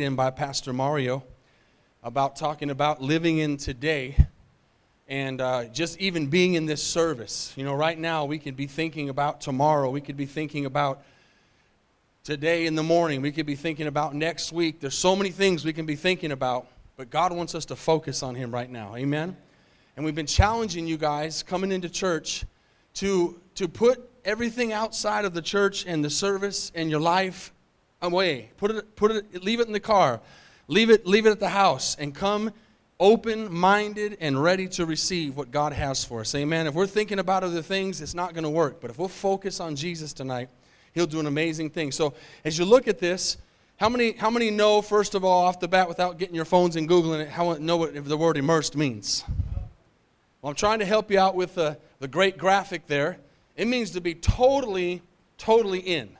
in by Pastor Mario about talking about living in today and uh, just even being in this service. You know, right now we could be thinking about tomorrow, we could be thinking about today in the morning, we could be thinking about next week. There's so many things we can be thinking about, but God wants us to focus on Him right now. Amen? And we've been challenging you guys coming into church to, to put everything outside of the church and the service and your life away. Put it, put it, leave it in the car. Leave it, leave it at the house and come open minded and ready to receive what God has for us. Amen. If we're thinking about other things, it's not going to work. But if we'll focus on Jesus tonight, He'll do an amazing thing. So as you look at this, how many, how many know, first of all, off the bat, without getting your phones and Googling it, how know what the word immersed means? Well, I'm trying to help you out with the, the great graphic there. It means to be totally, totally in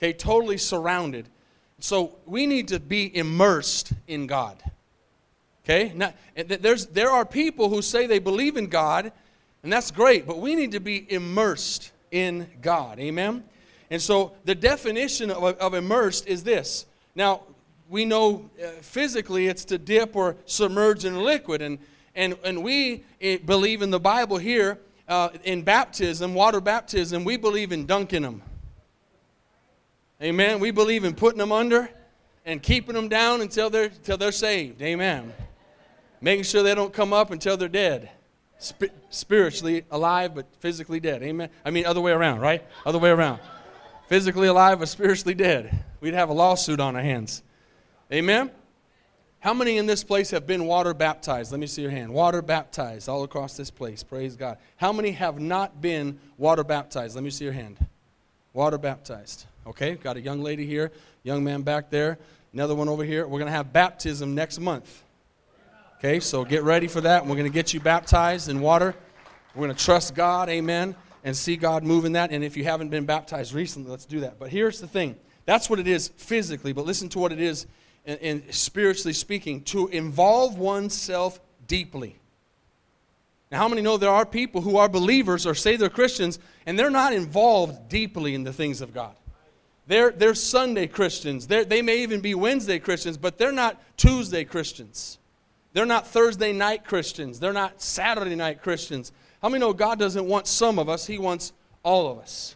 okay, totally surrounded. So we need to be immersed in God. Okay? Now, there's, there are people who say they believe in God, and that's great, but we need to be immersed in God. Amen? And so the definition of, of immersed is this. Now, we know uh, physically it's to dip or submerge in liquid, and, and, and we eh, believe in the Bible here uh, in baptism, water baptism, we believe in dunking them. Amen. We believe in putting them under and keeping them down until they're, until they're saved. Amen. Making sure they don't come up until they're dead. Sp- spiritually alive, but physically dead. Amen. I mean, other way around, right? Other way around. Physically alive, but spiritually dead. We'd have a lawsuit on our hands. Amen. How many in this place have been water baptized? Let me see your hand. Water baptized all across this place. Praise God. How many have not been water baptized? Let me see your hand. Water baptized. Okay, got a young lady here, young man back there, another one over here. We're going to have baptism next month. Okay, so get ready for that. We're going to get you baptized in water. We're going to trust God, amen, and see God move in that. And if you haven't been baptized recently, let's do that. But here's the thing that's what it is physically, but listen to what it is in, in spiritually speaking to involve oneself deeply. Now, how many know there are people who are believers or say they're Christians and they're not involved deeply in the things of God? They're, they're Sunday Christians. They're, they may even be Wednesday Christians, but they're not Tuesday Christians. They're not Thursday night Christians. They're not Saturday night Christians. How many know God doesn't want some of us? He wants all of us.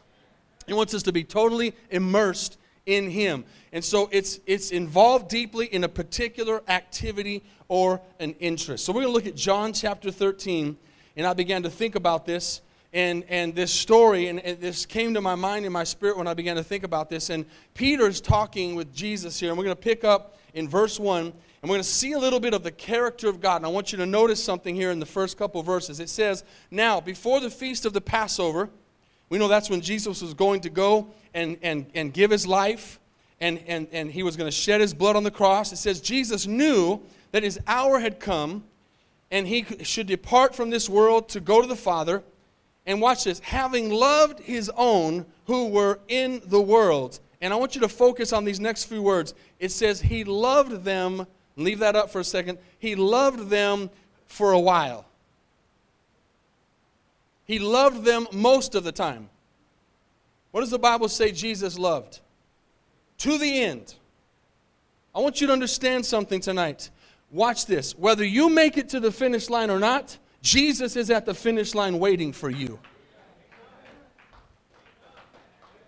He wants us to be totally immersed in Him. And so it's, it's involved deeply in a particular activity or an interest. So we're going to look at John chapter 13, and I began to think about this and, and this story, and, and this came to my mind in my spirit when I began to think about this. And Peter's talking with Jesus here, and we're going to pick up in verse 1, and we're going to see a little bit of the character of God. And I want you to notice something here in the first couple verses. It says, Now, before the feast of the Passover, we know that's when Jesus was going to go and, and, and give his life, and, and, and he was going to shed his blood on the cross. It says, Jesus knew that his hour had come, and he should depart from this world to go to the Father. And watch this having loved his own who were in the world. And I want you to focus on these next few words. It says, He loved them, leave that up for a second. He loved them for a while. He loved them most of the time. What does the Bible say Jesus loved? To the end. I want you to understand something tonight. Watch this. Whether you make it to the finish line or not, Jesus is at the finish line waiting for you.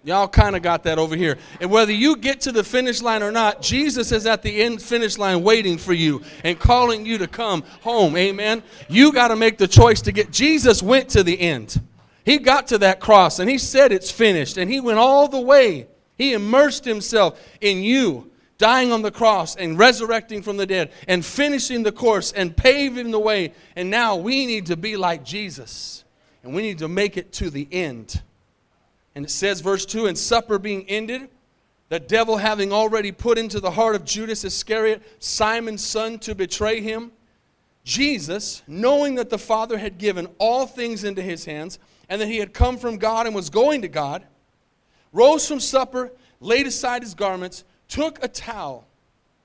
Y'all kind of got that over here. And whether you get to the finish line or not, Jesus is at the end finish line waiting for you and calling you to come home. Amen. You got to make the choice to get. Jesus went to the end. He got to that cross and he said it's finished. And he went all the way. He immersed himself in you dying on the cross and resurrecting from the dead and finishing the course and paving the way. And now we need to be like Jesus and we need to make it to the end. And it says, verse 2 And supper being ended, the devil having already put into the heart of Judas Iscariot, Simon's son, to betray him, Jesus, knowing that the Father had given all things into his hands and that he had come from God and was going to God, rose from supper, laid aside his garments, took a towel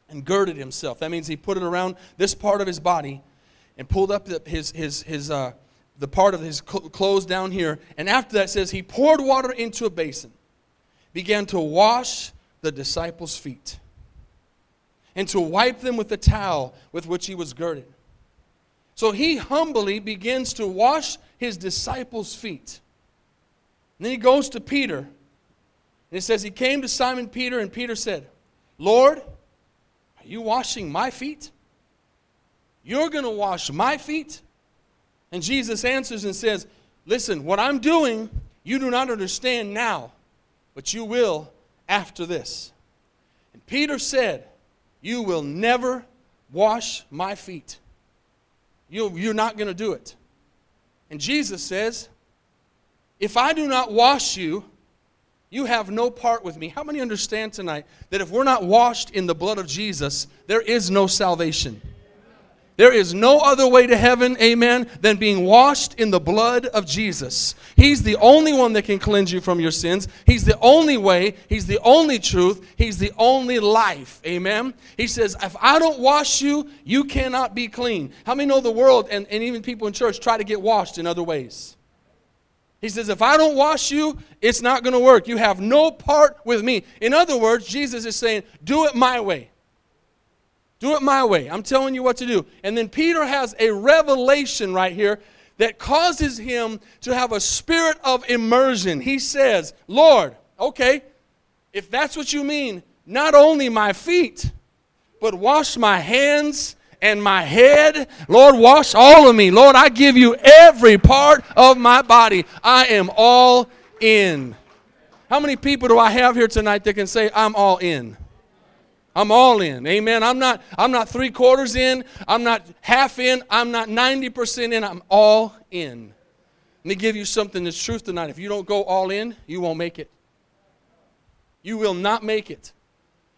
and girded himself. That means he put it around this part of his body and pulled up the, his, his, his, uh, the part of his clothes down here. And after that says he poured water into a basin, began to wash the disciples' feet. and to wipe them with the towel with which he was girded. So he humbly begins to wash his disciples' feet. And then he goes to Peter. And it says, He came to Simon Peter, and Peter said, Lord, are you washing my feet? You're going to wash my feet? And Jesus answers and says, Listen, what I'm doing, you do not understand now, but you will after this. And Peter said, You will never wash my feet. You, you're not going to do it. And Jesus says, If I do not wash you, you have no part with me. How many understand tonight that if we're not washed in the blood of Jesus, there is no salvation? There is no other way to heaven, amen, than being washed in the blood of Jesus. He's the only one that can cleanse you from your sins. He's the only way. He's the only truth. He's the only life, amen. He says, If I don't wash you, you cannot be clean. How many know the world and, and even people in church try to get washed in other ways? He says, If I don't wash you, it's not going to work. You have no part with me. In other words, Jesus is saying, Do it my way. Do it my way. I'm telling you what to do. And then Peter has a revelation right here that causes him to have a spirit of immersion. He says, Lord, okay, if that's what you mean, not only my feet, but wash my hands and my head. Lord, wash all of me. Lord, I give you every part of my body. I am all in. How many people do I have here tonight that can say, I'm all in? I'm all in. Amen. I'm not I'm not 3 quarters in, I'm not half in, I'm not 90% in, I'm all in. Let me give you something that's truth tonight. If you don't go all in, you won't make it. You will not make it.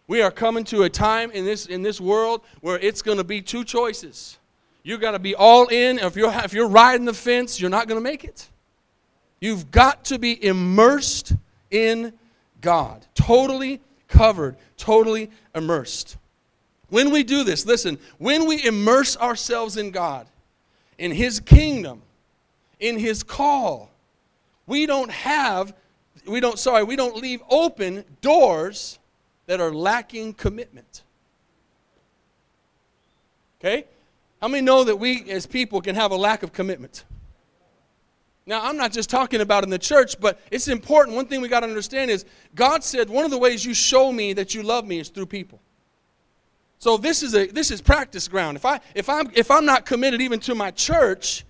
We are coming to a time in this in this world where it's going to be two choices. You've got to be all in. If you're if you're riding the fence, you're not going to make it. You've got to be immersed in God. Totally covered, totally immersed. When we do this, listen, when we immerse ourselves in God, in His kingdom, in His call, we don't have, we don't, sorry, we don't leave open doors that are lacking commitment. Okay? How many know that we as people can have a lack of commitment? Now, I'm not just talking about in the church, but it's important. One thing we got to understand is God said one of the ways you show me that you love me is through people. So this is a this is practice ground. If I if I'm if I'm not committed even to my church,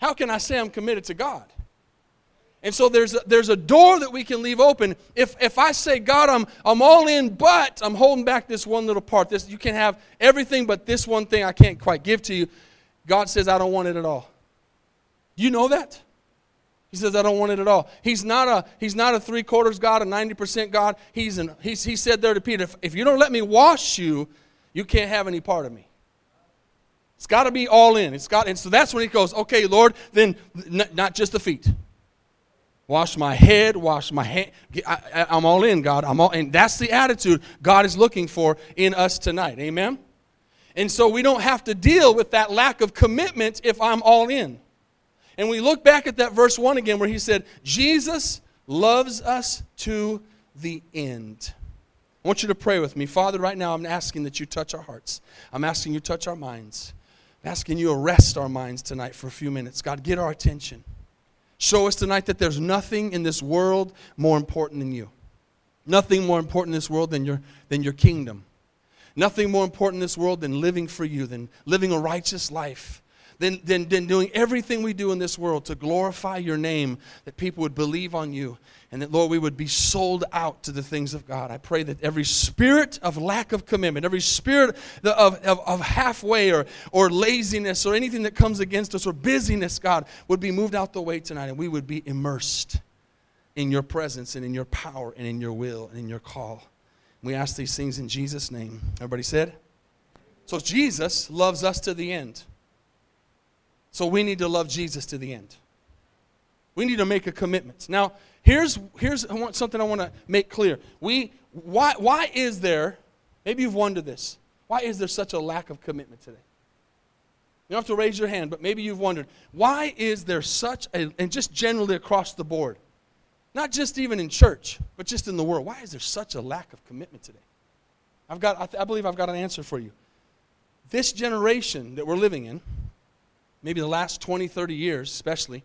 how can I say I'm committed to God? And so there's a, there's a door that we can leave open. If if I say God, I'm I'm all in, but I'm holding back this one little part. This you can have everything, but this one thing I can't quite give to you. God says I don't want it at all. You know that? He says, I don't want it at all. He's not a, he's not a three quarters God, a 90% God. He's an, he's, he said there to Peter, if, if you don't let me wash you, you can't have any part of me. It's got to be all in. It's got, and so that's when he goes, okay, Lord, then n- not just the feet. Wash my head, wash my hand. I, am all in, God. I'm all, and that's the attitude God is looking for in us tonight. Amen? And so we don't have to deal with that lack of commitment if I'm all in. And we look back at that verse 1 again where he said, Jesus loves us to the end. I want you to pray with me. Father, right now I'm asking that you touch our hearts. I'm asking you touch our minds. I'm asking you arrest our minds tonight for a few minutes. God, get our attention. Show us tonight that there's nothing in this world more important than you. Nothing more important in this world than your, than your kingdom. Nothing more important in this world than living for you, than living a righteous life than, than, than doing everything we do in this world to glorify your name, that people would believe on you, and that, Lord, we would be sold out to the things of God. I pray that every spirit of lack of commitment, every spirit of, of, of halfway or, or laziness or anything that comes against us or busyness, God, would be moved out the way tonight, and we would be immersed in your presence and in your power and in your will and in your call. We ask these things in Jesus' name. Everybody said? So Jesus loves us to the end. So we need to love Jesus to the end. We need to make a commitment. Now, here's, here's I want, something I want to make clear. We, why, why is there, maybe you've wondered this, why is there such a lack of commitment today? You don't have to raise your hand, but maybe you've wondered, why is there such a, and just generally across the board, not just even in church, but just in the world, why is there such a lack of commitment today? I've got, I, th- I believe I've got an answer for you. This generation that we're living in, maybe the last 20, 30 years especially,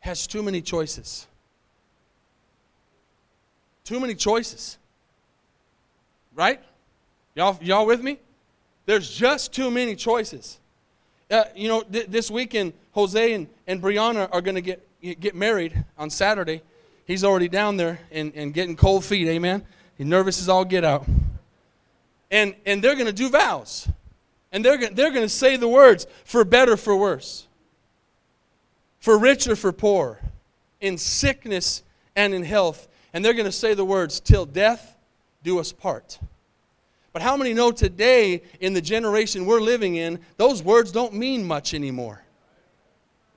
has too many choices. Too many choices. Right? Y'all, y'all with me? There's just too many choices. Uh, you know, th- this weekend, Jose and, and Brianna are going to get, get married on Saturday. He's already down there and, and getting cold feet, amen? He's nervous as all get out. And, and they're going to do vows. And they're, they're going to say the words for better, for worse, for rich or for poor, in sickness and in health. And they're going to say the words, till death do us part. But how many know today, in the generation we're living in, those words don't mean much anymore?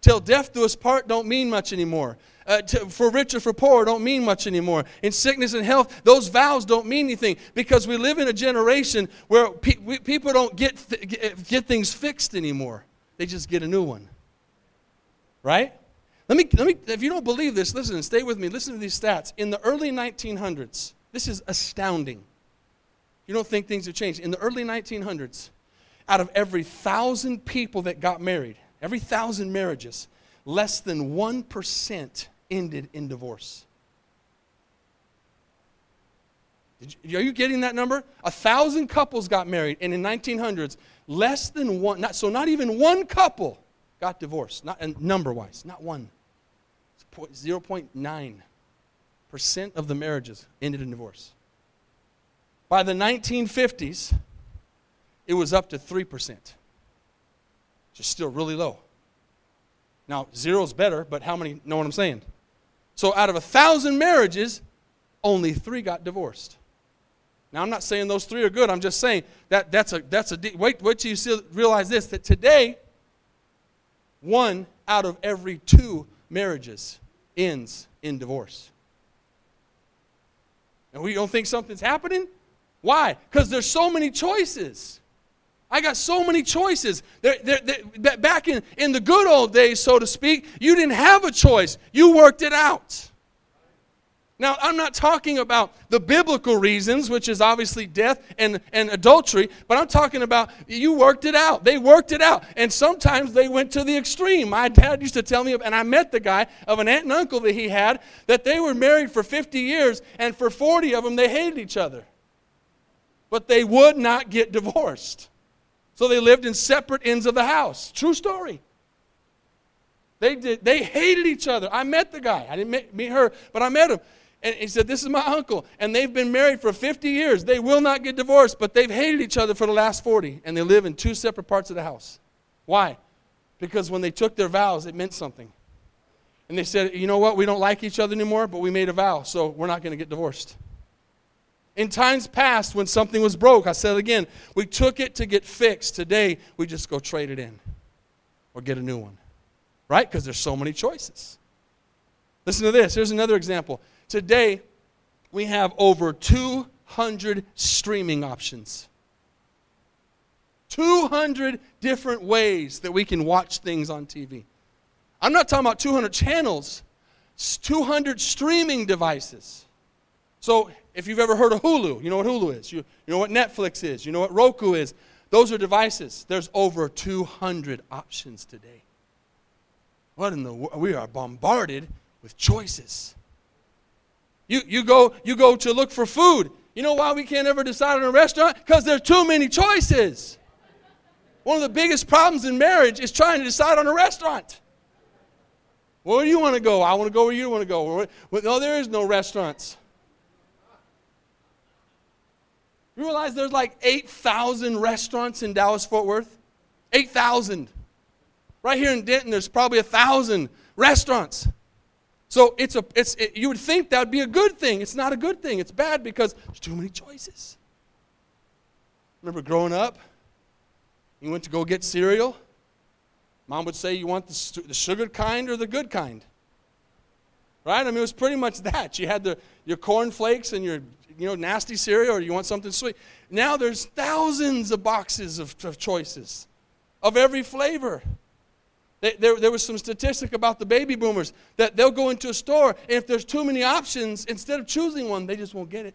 Till death do us part don't mean much anymore. Uh, to, for rich or for poor don't mean much anymore. In sickness and health, those vows don't mean anything because we live in a generation where pe- we, people don't get, th- get things fixed anymore. They just get a new one. Right? Let me, let me, if you don't believe this, listen, and stay with me. Listen to these stats. In the early 1900s, this is astounding. You don't think things have changed. In the early 1900s, out of every thousand people that got married, every thousand marriages, less than 1% ended in divorce. You, are you getting that number? A thousand couples got married, and in 1900s, less than one, not, so not even one couple got divorced, not and number-wise, not one. 0.9% of the marriages ended in divorce. By the 1950s, it was up to 3%, which is still really low. Now, zero is better, but how many know what I'm saying? So, out of a thousand marriages, only three got divorced. Now, I'm not saying those three are good. I'm just saying that that's a that's a wait. Wait till you realize this: that today, one out of every two marriages ends in divorce. And we don't think something's happening. Why? Because there's so many choices. I got so many choices. They're, they're, they're, back in, in the good old days, so to speak, you didn't have a choice. You worked it out. Now, I'm not talking about the biblical reasons, which is obviously death and, and adultery, but I'm talking about you worked it out. They worked it out. And sometimes they went to the extreme. My dad used to tell me, and I met the guy of an aunt and uncle that he had, that they were married for 50 years, and for 40 of them, they hated each other. But they would not get divorced. So they lived in separate ends of the house. True story. They, did, they hated each other. I met the guy. I didn't meet her, but I met him. And he said, This is my uncle. And they've been married for 50 years. They will not get divorced, but they've hated each other for the last 40. And they live in two separate parts of the house. Why? Because when they took their vows, it meant something. And they said, You know what? We don't like each other anymore, but we made a vow, so we're not going to get divorced. In times past, when something was broke, I said again, we took it to get fixed. Today, we just go trade it in or get a new one. Right? Because there's so many choices. Listen to this. Here's another example. Today, we have over 200 streaming options. 200 different ways that we can watch things on TV. I'm not talking about 200 channels, 200 streaming devices. So if you've ever heard of Hulu, you know what Hulu is. You, you know what Netflix is. You know what Roku is. Those are devices. There's over 200 options today. What in the world? we are bombarded with choices. You, you, go, you go to look for food. You know why we can't ever decide on a restaurant? Because there are too many choices. One of the biggest problems in marriage is trying to decide on a restaurant. Where do you want to go? I want to go where you want to go. No, there is no restaurants. You realize there's like 8,000 restaurants in Dallas Fort Worth? 8,000. Right here in Denton, there's probably a 1,000 restaurants. So it's a, it's, it, you would think that would be a good thing. It's not a good thing. It's bad because there's too many choices. Remember growing up, you went to go get cereal. Mom would say, You want the, the sugared kind or the good kind? Right? I mean, it was pretty much that. You had the, your corn flakes and your you know, nasty cereal or you want something sweet. Now there's thousands of boxes of, of choices of every flavor. There, there was some statistic about the baby boomers that they'll go into a store, and if there's too many options, instead of choosing one, they just won't get it.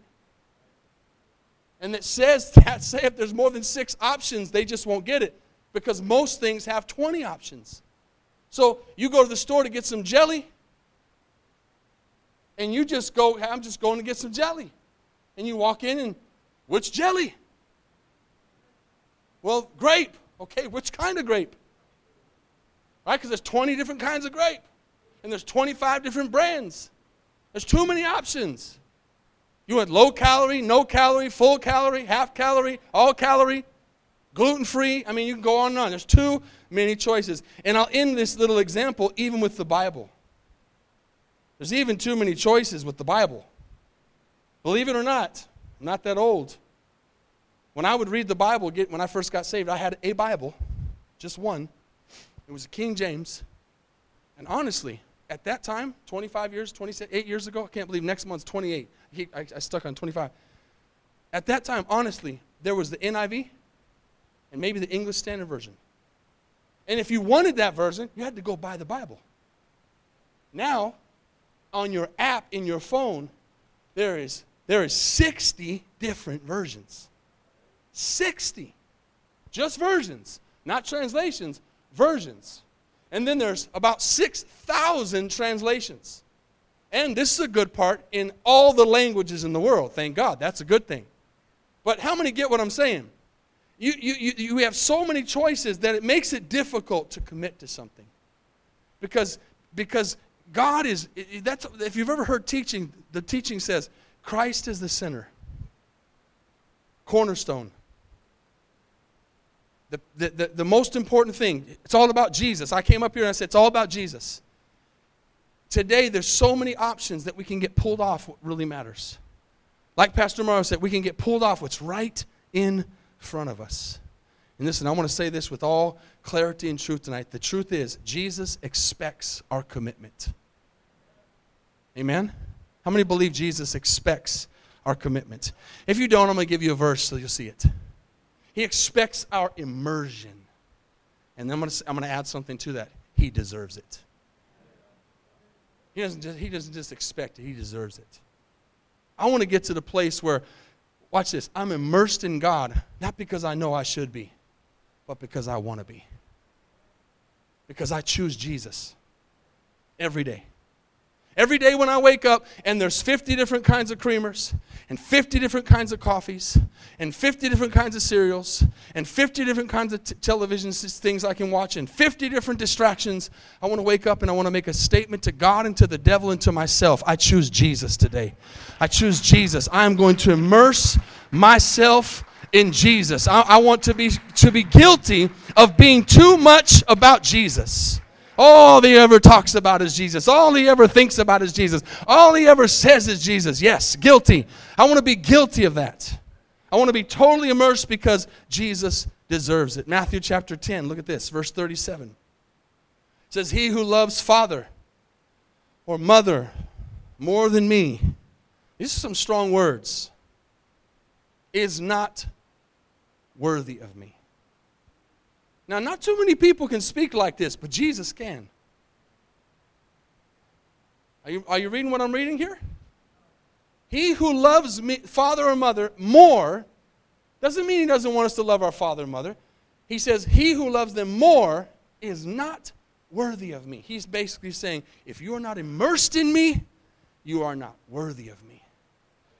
And it says that, say if there's more than six options, they just won't get it because most things have 20 options. So you go to the store to get some jelly, and you just go, I'm just going to get some jelly. And you walk in, and which jelly? Well, grape. Okay, which kind of grape? Right? Because there's 20 different kinds of grape, and there's 25 different brands. There's too many options. You want low calorie, no calorie, full calorie, half calorie, all calorie, gluten free. I mean, you can go on and on. There's too many choices. And I'll end this little example even with the Bible. There's even too many choices with the Bible. Believe it or not, I'm not that old. When I would read the Bible, get, when I first got saved, I had a Bible, just one. It was a King James. And honestly, at that time, 25 years, 28 years ago, I can't believe next month's 28. I, I stuck on 25. At that time, honestly, there was the NIV and maybe the English Standard Version. And if you wanted that version, you had to go buy the Bible. Now, on your app in your phone, there is, there is 60 different versions. 60. Just versions, not translations, versions. And then there's about 6,000 translations. And this is a good part in all the languages in the world. Thank God. That's a good thing. But how many get what I'm saying? You, you, you, you have so many choices that it makes it difficult to commit to something. Because, because God is, that's, if you've ever heard teaching, the teaching says Christ is the center, cornerstone. The, the, the, the most important thing, it's all about Jesus. I came up here and I said, it's all about Jesus. Today, there's so many options that we can get pulled off what really matters. Like Pastor Morrow said, we can get pulled off what's right in front of us. And listen, I want to say this with all clarity and truth tonight. The truth is, Jesus expects our commitment. Amen? How many believe Jesus expects our commitment? If you don't, I'm going to give you a verse so you'll see it. He expects our immersion. And then I'm going, to, I'm going to add something to that. He deserves it. He doesn't, just, he doesn't just expect it, he deserves it. I want to get to the place where, watch this, I'm immersed in God, not because I know I should be, but because I want to be. Because I choose Jesus every day. Every day when I wake up, and there's 50 different kinds of creamers, and 50 different kinds of coffees, and 50 different kinds of cereals, and 50 different kinds of t- television things I can watch, and 50 different distractions, I want to wake up and I want to make a statement to God and to the devil and to myself. I choose Jesus today. I choose Jesus. I am going to immerse myself in Jesus. I, I want to be, to be guilty of being too much about Jesus. All he ever talks about is Jesus. All he ever thinks about is Jesus. All he ever says is Jesus. Yes, guilty. I want to be guilty of that. I want to be totally immersed because Jesus deserves it. Matthew chapter 10, look at this, verse 37. It says, He who loves father or mother more than me, these are some strong words, is not worthy of me. Now, not too many people can speak like this, but Jesus can. Are you, are you reading what I'm reading here? He who loves me, father or mother more doesn't mean he doesn't want us to love our father and mother. He says, He who loves them more is not worthy of me. He's basically saying, if you are not immersed in me, you are not worthy of me.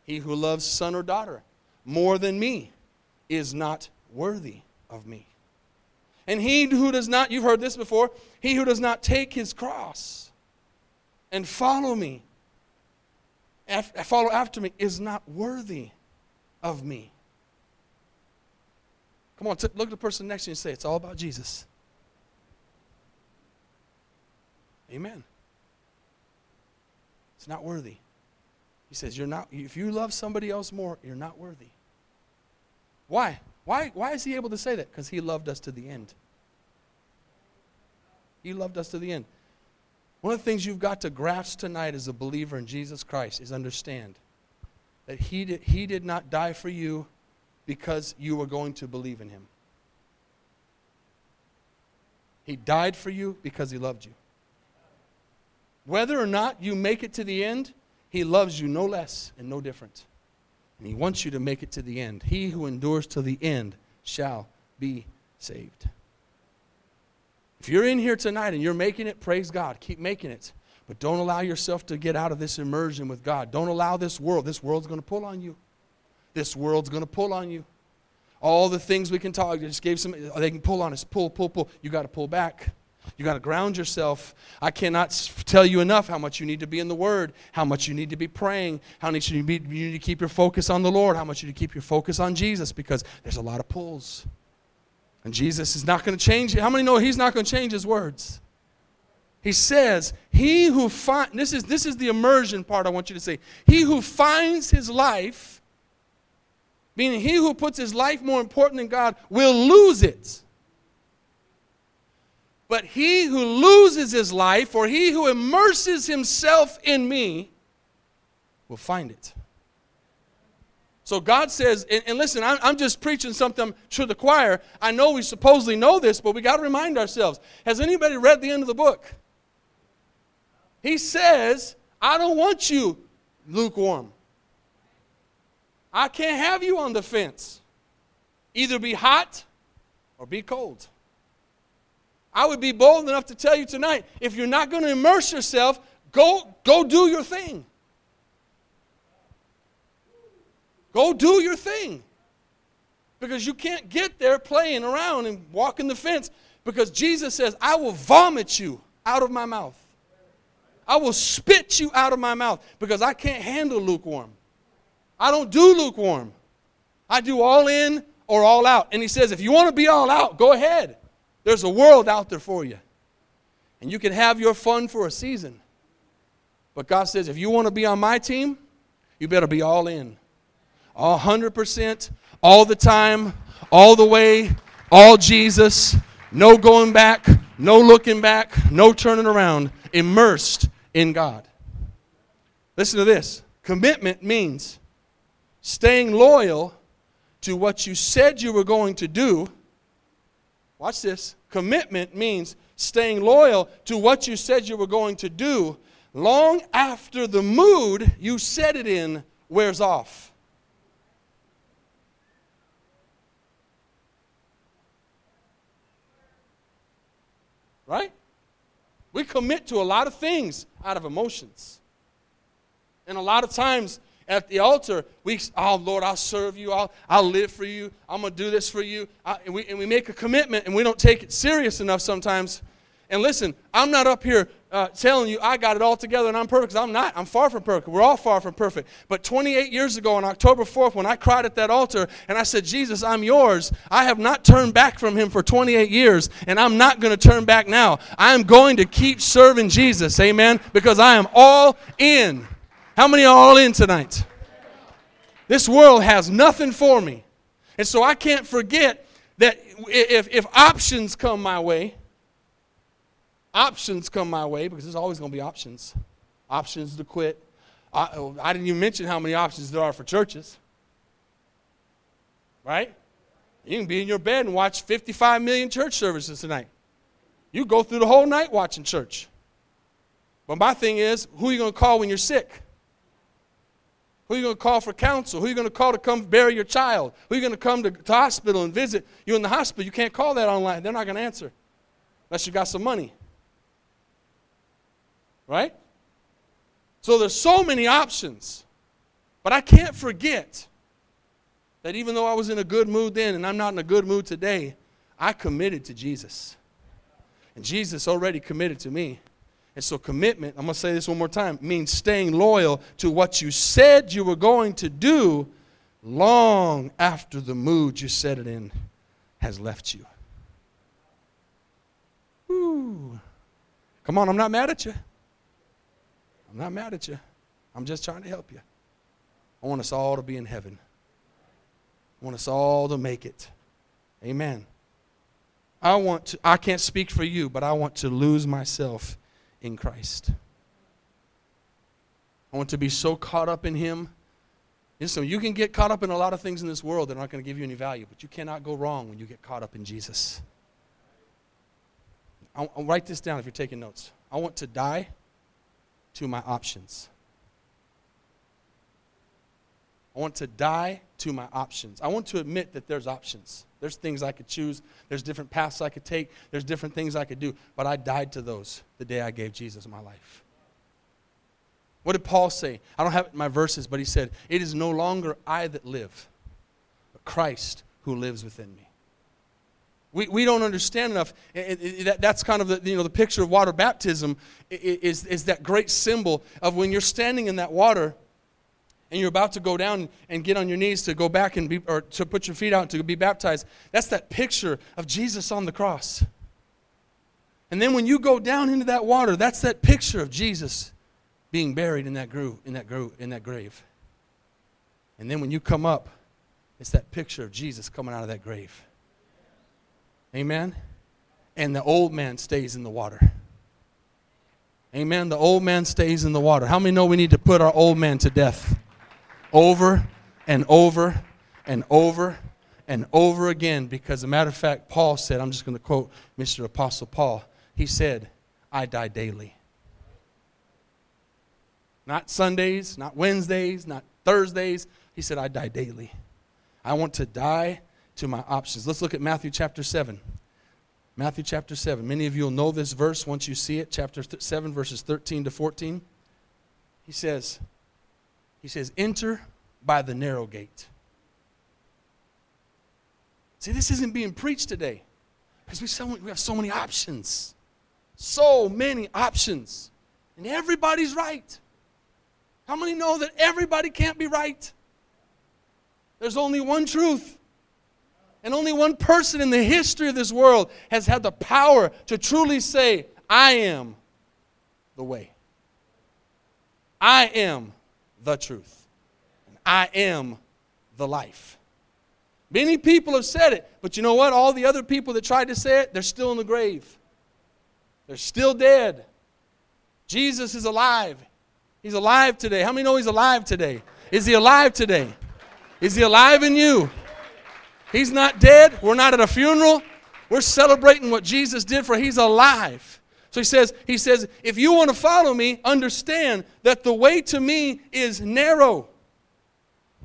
He who loves son or daughter more than me is not worthy of me. And he who does not, you've heard this before, he who does not take his cross and follow me, follow after me, is not worthy of me. Come on, look at the person next to you and say, It's all about Jesus. Amen. It's not worthy. He says, You're not, if you love somebody else more, you're not worthy. Why? Why, why is he able to say that? Because he loved us to the end. He loved us to the end. One of the things you've got to grasp tonight as a believer in Jesus Christ is understand that he did, he did not die for you because you were going to believe in him. He died for you because he loved you. Whether or not you make it to the end, he loves you no less and no different. And He wants you to make it to the end. He who endures to the end shall be saved. If you're in here tonight and you're making it, praise God. Keep making it. But don't allow yourself to get out of this immersion with God. Don't allow this world. This world's going to pull on you. This world's going to pull on you. All the things we can talk, I just gave some, they can pull on us. Pull, pull, pull. You got to pull back. You got to ground yourself. I cannot tell you enough how much you need to be in the Word, how much you need to be praying, how much you need, you need to keep your focus on the Lord, how much you need to keep your focus on Jesus because there's a lot of pulls. And Jesus is not going to change it. How many know He's not going to change His words? He says, He who finds, this is, this is the immersion part I want you to say. He who finds his life, meaning he who puts his life more important than God, will lose it. But he who loses his life, or he who immerses himself in me, will find it. So God says, and, and listen, I'm, I'm, just preaching something to the choir. I know we supposedly know this, but we got to remind ourselves. Has anybody read the end of the book? He says, I don't want you lukewarm. I can't have you on the fence. Either be hot or be cold. I would be bold enough to tell you tonight if you're not going to immerse yourself, go, go do your thing. Go do your thing. Because you can't get there playing around and walking the fence because Jesus says, I will vomit you out of my mouth. I will spit you out of my mouth because I can't handle lukewarm. I don't do lukewarm. I do all in or all out. And he says, if you want to be all out, go ahead. There's a world out there for you. And you can have your fun for a season. But God says, if you want to be on my team, you better be all in. All 100%, all the time, all the way, all Jesus, no going back, no looking back, no turning around, immersed in God. Listen to this commitment means staying loyal to what you said you were going to do Watch this. Commitment means staying loyal to what you said you were going to do long after the mood you set it in wears off. Right? We commit to a lot of things out of emotions. And a lot of times at the altar, we, oh Lord, I'll serve you. I'll, I'll live for you. I'm going to do this for you. I, and, we, and we make a commitment and we don't take it serious enough sometimes. And listen, I'm not up here uh, telling you I got it all together and I'm perfect I'm not. I'm far from perfect. We're all far from perfect. But 28 years ago on October 4th, when I cried at that altar and I said, Jesus, I'm yours, I have not turned back from him for 28 years and I'm not going to turn back now. I am going to keep serving Jesus. Amen. Because I am all in. How many are all in tonight? This world has nothing for me. And so I can't forget that if, if options come my way, options come my way, because there's always going to be options. Options to quit. I, I didn't even mention how many options there are for churches. Right? You can be in your bed and watch 55 million church services tonight. You go through the whole night watching church. But my thing is, who are you going to call when you're sick? Who are you going to call for counsel? Who are you going to call to come bury your child? Who are you going to come to the hospital and visit you in the hospital? You can't call that online. They're not going to answer unless you got some money. Right? So there's so many options. But I can't forget that even though I was in a good mood then and I'm not in a good mood today, I committed to Jesus. And Jesus already committed to me. And so, commitment, I'm going to say this one more time, means staying loyal to what you said you were going to do long after the mood you set it in has left you. Ooh. Come on, I'm not mad at you. I'm not mad at you. I'm just trying to help you. I want us all to be in heaven. I want us all to make it. Amen. I want to, I can't speak for you, but I want to lose myself in Christ. I want to be so caught up in Him. so you can get caught up in a lot of things in this world that aren't going to give you any value, but you cannot go wrong when you get caught up in Jesus. I'll, I'll write this down if you're taking notes. I want to die to my options. I want to die to my options. I want to admit that there's options. There's things I could choose. There's different paths I could take. There's different things I could do. But I died to those the day I gave Jesus my life. What did Paul say? I don't have my verses, but he said, It is no longer I that live, but Christ who lives within me. We, we don't understand enough. It, it, that, that's kind of the, you know, the picture of water baptism is, is that great symbol of when you're standing in that water and you're about to go down and get on your knees to go back and be, or to put your feet out to be baptized. That's that picture of Jesus on the cross. And then when you go down into that water, that's that picture of Jesus being buried in that in that grove, in that grave. And then when you come up, it's that picture of Jesus coming out of that grave. Amen? And the old man stays in the water. Amen. The old man stays in the water. How many know we need to put our old man to death? Over and over and over and over again because, a matter of fact, Paul said, I'm just going to quote Mr. Apostle Paul. He said, I die daily. Not Sundays, not Wednesdays, not Thursdays. He said, I die daily. I want to die to my options. Let's look at Matthew chapter 7. Matthew chapter 7. Many of you will know this verse once you see it. Chapter 7, verses 13 to 14. He says, He says, enter by the narrow gate. See, this isn't being preached today because we, we have so many options. So many options. And everybody's right. How many know that everybody can't be right? There's only one truth. And only one person in the history of this world has had the power to truly say, I am the way. I am the truth. And I am the life. Many people have said it, but you know what? All the other people that tried to say it, they're still in the grave. They're still dead. Jesus is alive. He's alive today. How many know he's alive today? Is he alive today? Is he alive in you? He's not dead. We're not at a funeral. We're celebrating what Jesus did for he's alive. So he says, he says, if you want to follow me, understand that the way to me is narrow.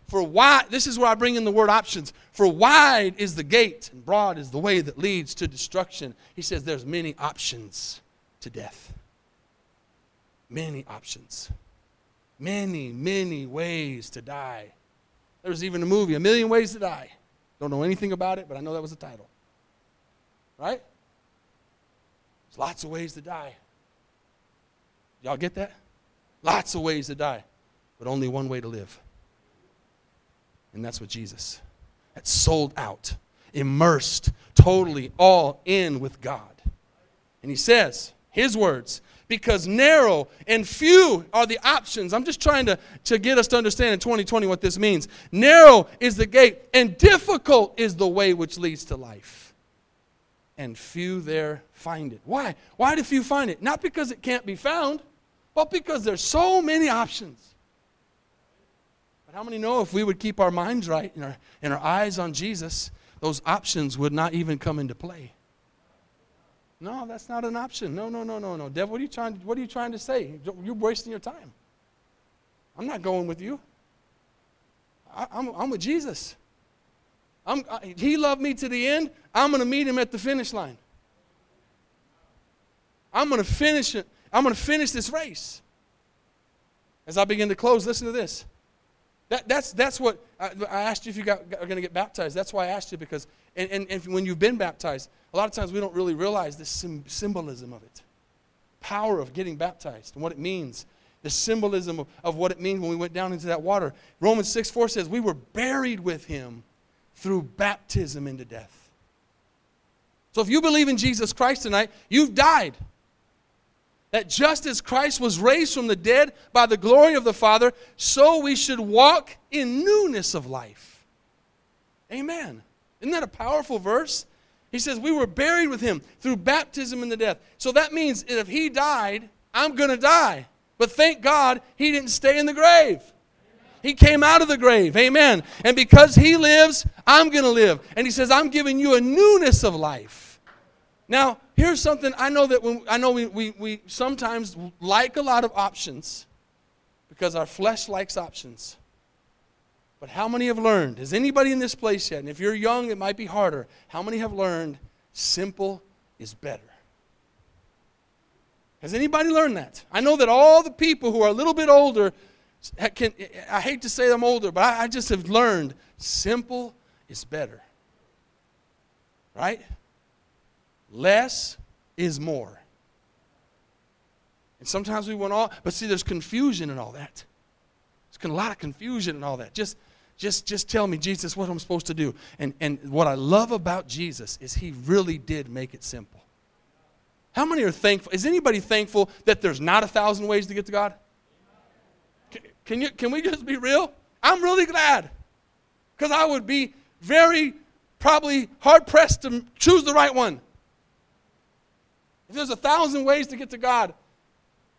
For wide, this is where I bring in the word options. For wide is the gate, and broad is the way that leads to destruction. He says there's many options to death. Many options. Many, many ways to die. There's even a movie, A Million Ways to Die. Don't know anything about it, but I know that was the title. Right? There's lots of ways to die. Y'all get that? Lots of ways to die, but only one way to live. And that's what Jesus. That's sold out, immersed, totally all in with God. And he says, his words, because narrow and few are the options. I'm just trying to, to get us to understand in 2020 what this means. Narrow is the gate, and difficult is the way which leads to life. And few there find it. Why? Why do few find it? Not because it can't be found, but because there's so many options. But how many know if we would keep our minds right and our, and our eyes on Jesus, those options would not even come into play? No, that's not an option. No, no, no, no, no. Devil, what are you trying, what are you trying to say? You're wasting your time. I'm not going with you. I, am I'm, I'm with Jesus. I'm, I, he loved me to the end. I'm going to meet him at the finish line. I'm going to finish it. I'm going to finish this race. As I begin to close, listen to this. That, that's, that's what I, I asked you if you got, are going to get baptized. That's why I asked you because, and, and, and when you've been baptized, a lot of times we don't really realize the symbolism of it. Power of getting baptized and what it means. The symbolism of, of what it means when we went down into that water. Romans 6 4 says, We were buried with him through baptism into death. So if you believe in Jesus Christ tonight, you've died that just as Christ was raised from the dead by the glory of the Father, so we should walk in newness of life. Amen. Isn't that a powerful verse? He says, We were buried with him through baptism in the death. So that means if he died, I'm going to die. But thank God he didn't stay in the grave. He came out of the grave. Amen. And because he lives, I'm going to live. And he says, I'm giving you a newness of life. Now, here's something I know that when I know we, we, we sometimes like a lot of options because our flesh likes options. But how many have learned? Has anybody in this place yet? And if you're young, it might be harder. How many have learned simple is better? Has anybody learned that? I know that all the people who are a little bit older can, I hate to say I'm older, but I, I just have learned simple is better. Right? Less is more. And sometimes we want all, but see, there's confusion in all that. There's a lot of confusion and all that. Just, just, just tell me, Jesus, what I'm supposed to do. And, and what I love about Jesus is he really did make it simple. How many are thankful? Is anybody thankful that there's not a thousand ways to get to God? Can, you, can we just be real? I'm really glad. Because I would be very, probably hard pressed to choose the right one. If there's a thousand ways to get to God,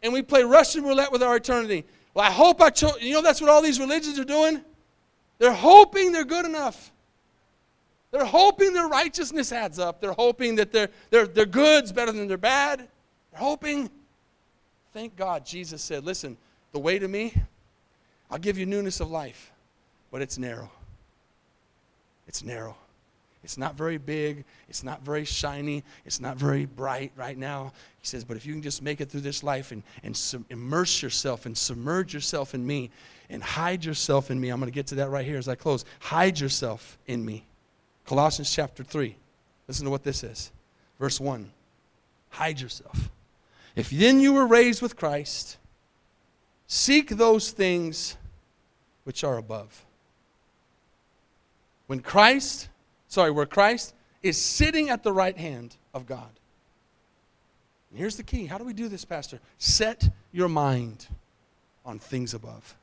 and we play Russian roulette with our eternity, well, I hope I chose. You know, that's what all these religions are doing? They're hoping they're good enough. They're hoping their righteousness adds up. They're hoping that their, their, their good's better than their bad. They're hoping. Thank God Jesus said, listen, the way to me, I'll give you newness of life, but it's narrow. It's narrow. It's not very big. It's not very shiny. It's not very bright right now. He says, but if you can just make it through this life and, and immerse yourself and submerge yourself in me and hide yourself in me, I'm going to get to that right here as I close. Hide yourself in me. Colossians chapter 3. Listen to what this is. Verse 1. Hide yourself. If then you were raised with Christ, seek those things which are above. When Christ sorry, where Christ is sitting at the right hand of God. And here's the key. How do we do this, Pastor? Set your mind on things above.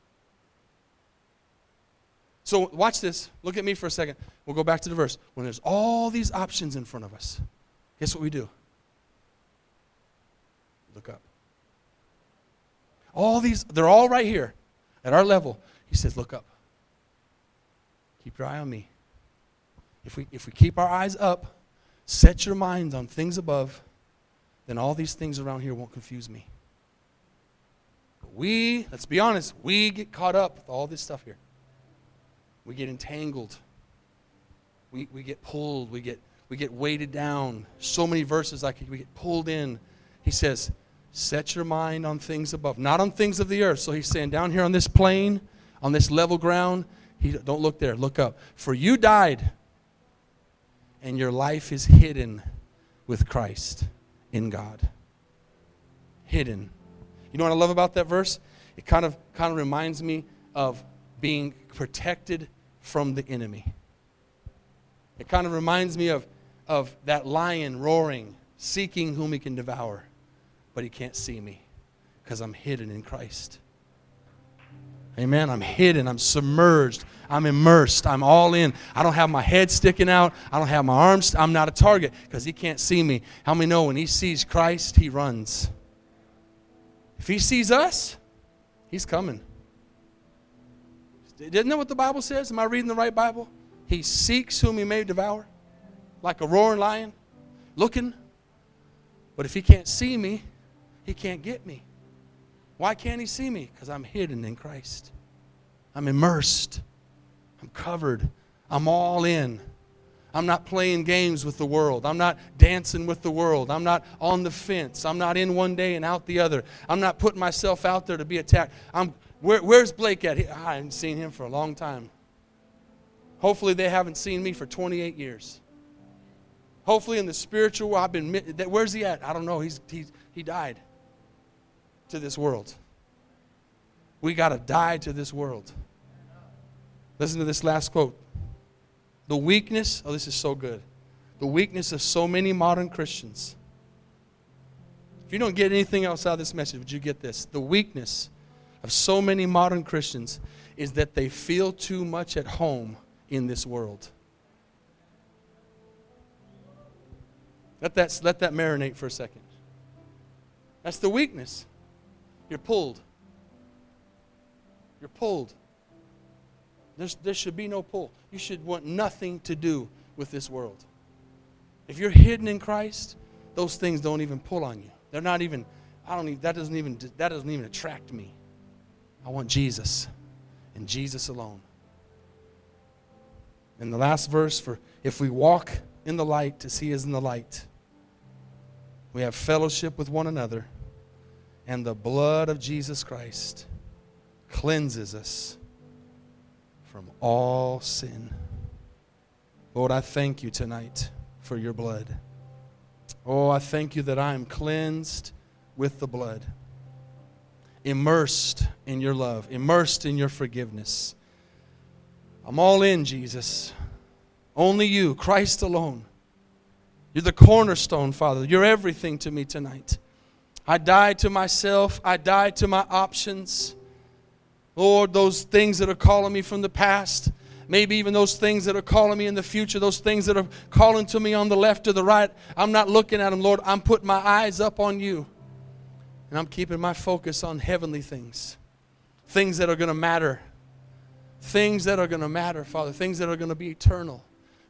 So watch this. Look at me for a second. We'll go back to the verse. When there's all these options in front of us, guess what we do? Look up. All these, they're all right here at our level. He says, Look up. Keep your eye on me. If we, if we keep our eyes up, set your minds on things above, then all these things around here won't confuse me. But we, let's be honest, we get caught up with all this stuff here. We get entangled. We, we get pulled. We get, we get weighted down. So many verses like we get pulled in. He says, set your mind on things above, not on things of the earth. So he's saying, down here on this plane, on this level ground, he, don't look there, look up. For you died and your life is hidden with Christ in God. Hidden. You know what I love about that verse? It kind of kind of reminds me of being protected from the enemy. It kind of reminds me of, of that lion roaring, seeking whom he can devour, but he can't see me because I'm hidden in Christ. Amen. I'm hidden. I'm submerged. I'm immersed. I'm all in. I don't have my head sticking out. I don't have my arms. I'm not a target because he can't see me. How many know when he sees Christ, he runs? If he sees us, he's coming. Isn't that what the Bible says? Am I reading the right Bible? He seeks whom he may devour, like a roaring lion, looking. But if he can't see me, he can't get me. Why can't he see me? Because I'm hidden in Christ. I'm immersed. I'm covered. I'm all in. I'm not playing games with the world. I'm not dancing with the world. I'm not on the fence. I'm not in one day and out the other. I'm not putting myself out there to be attacked. I'm, where, where's Blake at? I haven't seen him for a long time. Hopefully, they haven't seen me for 28 years. Hopefully, in the spiritual, world, I've been. Where's he at? I don't know. He's, he's, he died to this world. We got to die to this world. Listen to this last quote. The weakness, oh, this is so good. The weakness of so many modern Christians. If you don't get anything else out of this message, would you get this? The weakness of so many modern Christians is that they feel too much at home in this world. Let that, let that marinate for a second. That's the weakness. You're pulled. You're pulled. There's, there should be no pull. You should want nothing to do with this world. If you're hidden in Christ, those things don't even pull on you. They're not even, I don't even, that doesn't even, that doesn't even attract me. I want Jesus and Jesus alone. And the last verse for if we walk in the light as he is in the light, we have fellowship with one another, and the blood of Jesus Christ cleanses us from all sin. Lord, I thank you tonight for your blood. Oh, I thank you that I am cleansed with the blood, immersed in your love, immersed in your forgiveness. I'm all in, Jesus. Only you, Christ alone. You're the cornerstone, Father. You're everything to me tonight. I die to myself, I die to my options. Lord, those things that are calling me from the past, maybe even those things that are calling me in the future, those things that are calling to me on the left or the right, I'm not looking at them, Lord. I'm putting my eyes up on you. And I'm keeping my focus on heavenly things, things that are going to matter, things that are going to matter, Father, things that are going to be eternal,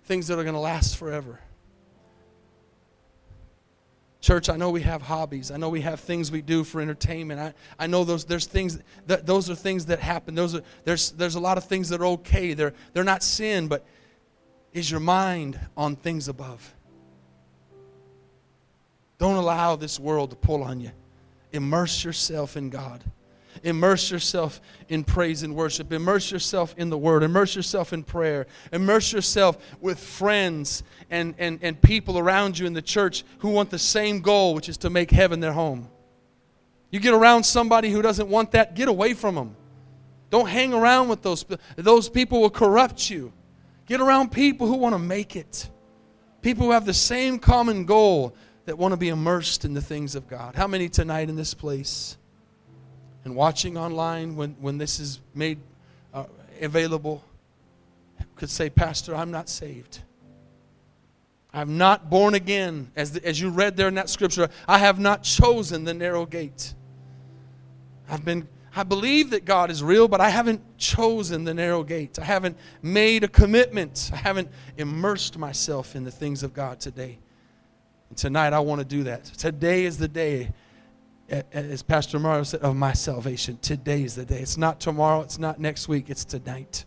things that are going to last forever. Church, I know we have hobbies. I know we have things we do for entertainment. I, I know those there's things that those are things that happen. Those are there's there's a lot of things that are okay. They're they're not sin, but is your mind on things above? Don't allow this world to pull on you. Immerse yourself in God. Immerse yourself in praise and worship. Immerse yourself in the Word. Immerse yourself in prayer. Immerse yourself with friends and, and, and people around you in the church who want the same goal, which is to make heaven their home. You get around somebody who doesn't want that, get away from them. Don't hang around with those. Those people will corrupt you. Get around people who want to make it. People who have the same common goal that want to be immersed in the things of God. How many tonight in this place? and watching online when, when this is made uh, available could say, Pastor, I'm not saved. I'm not born again. As, the, as you read there in that scripture, I have not chosen the narrow gate. I've been, I believe that God is real, but I haven't chosen the narrow gate. I haven't made a commitment. I haven't immersed myself in the things of God today. And tonight I want to do that. Today is the day as Pastor Mario said, of my salvation. Today is the day. It's not tomorrow, it's not next week, it's tonight.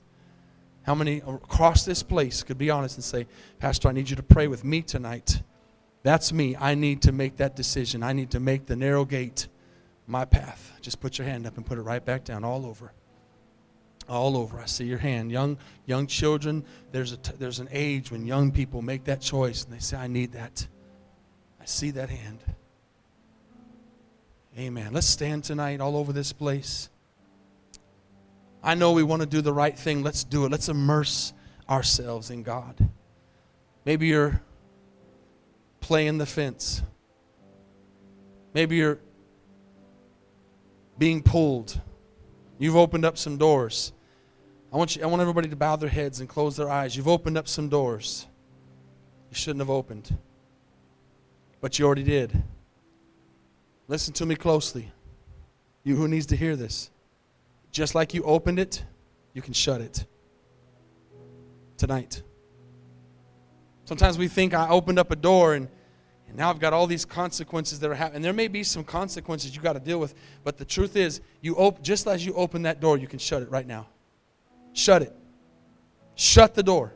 How many across this place could be honest and say, Pastor, I need you to pray with me tonight? That's me. I need to make that decision. I need to make the narrow gate my path. Just put your hand up and put it right back down all over. All over. I see your hand. Young young children, there's a t- there's an age when young people make that choice and they say, I need that. See that hand. Amen. Let's stand tonight all over this place. I know we want to do the right thing. Let's do it. Let's immerse ourselves in God. Maybe you're playing the fence. Maybe you're being pulled. You've opened up some doors. I want, you, I want everybody to bow their heads and close their eyes. You've opened up some doors you shouldn't have opened, but you already did. Listen to me closely. You who needs to hear this. Just like you opened it, you can shut it. Tonight. Sometimes we think I opened up a door and, and now I've got all these consequences that are happening. There may be some consequences you got to deal with, but the truth is, you op- just as you open that door, you can shut it right now. Shut it. Shut the door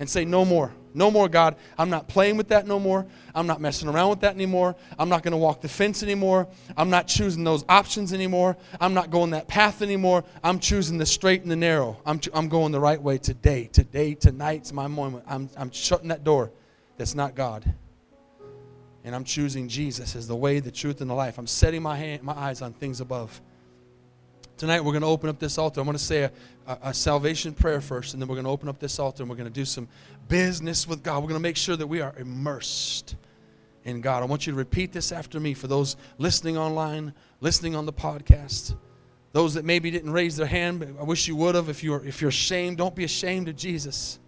and say, No more. No more, God. I'm not playing with that no more. I'm not messing around with that anymore. I'm not going to walk the fence anymore. I'm not choosing those options anymore. I'm not going that path anymore. I'm choosing the straight and the narrow. I'm, I'm going the right way today. Today, tonight's my moment. I'm, I'm shutting that door that's not God. And I'm choosing Jesus as the way, the truth, and the life. I'm setting my, hand, my eyes on things above. Tonight, we're going to open up this altar. I'm going to say a, a, a salvation prayer first, and then we're going to open up this altar and we're going to do some business with God. We're going to make sure that we are immersed in God. I want you to repeat this after me for those listening online, listening on the podcast. Those that maybe didn't raise their hand, I wish you would have. If you're, if you're ashamed, don't be ashamed of Jesus.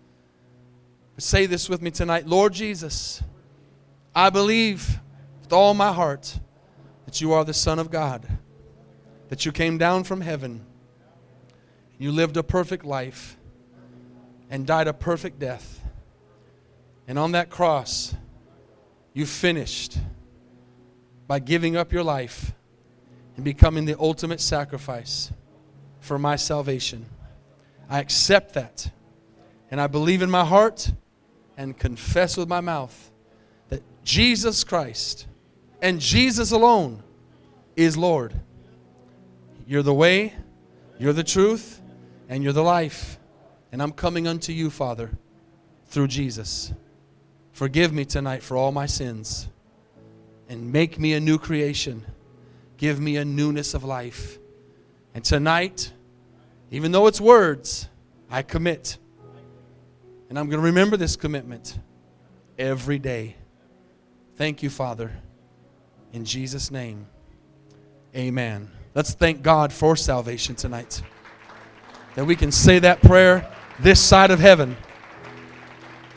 But say this with me tonight Lord Jesus, I believe with all my heart that you are the Son of God, that you came down from heaven, you lived a perfect life, and died a perfect death and on that cross, you finished by giving up your life and becoming the ultimate sacrifice for my salvation. I accept that and I believe in my heart and confess with my mouth that Jesus Christ and Jesus alone is Lord. You're the way, you're the truth, and you're the life. And I'm coming unto you, Father, through Jesus. Forgive me tonight for all my sins and make me a new creation. Give me a newness of life. And tonight, even though it's words, I commit. And I'm going to remember this commitment every day. Thank you, Father. In Jesus' name, amen. Let's thank God for salvation tonight. That we can say that prayer this side of heaven.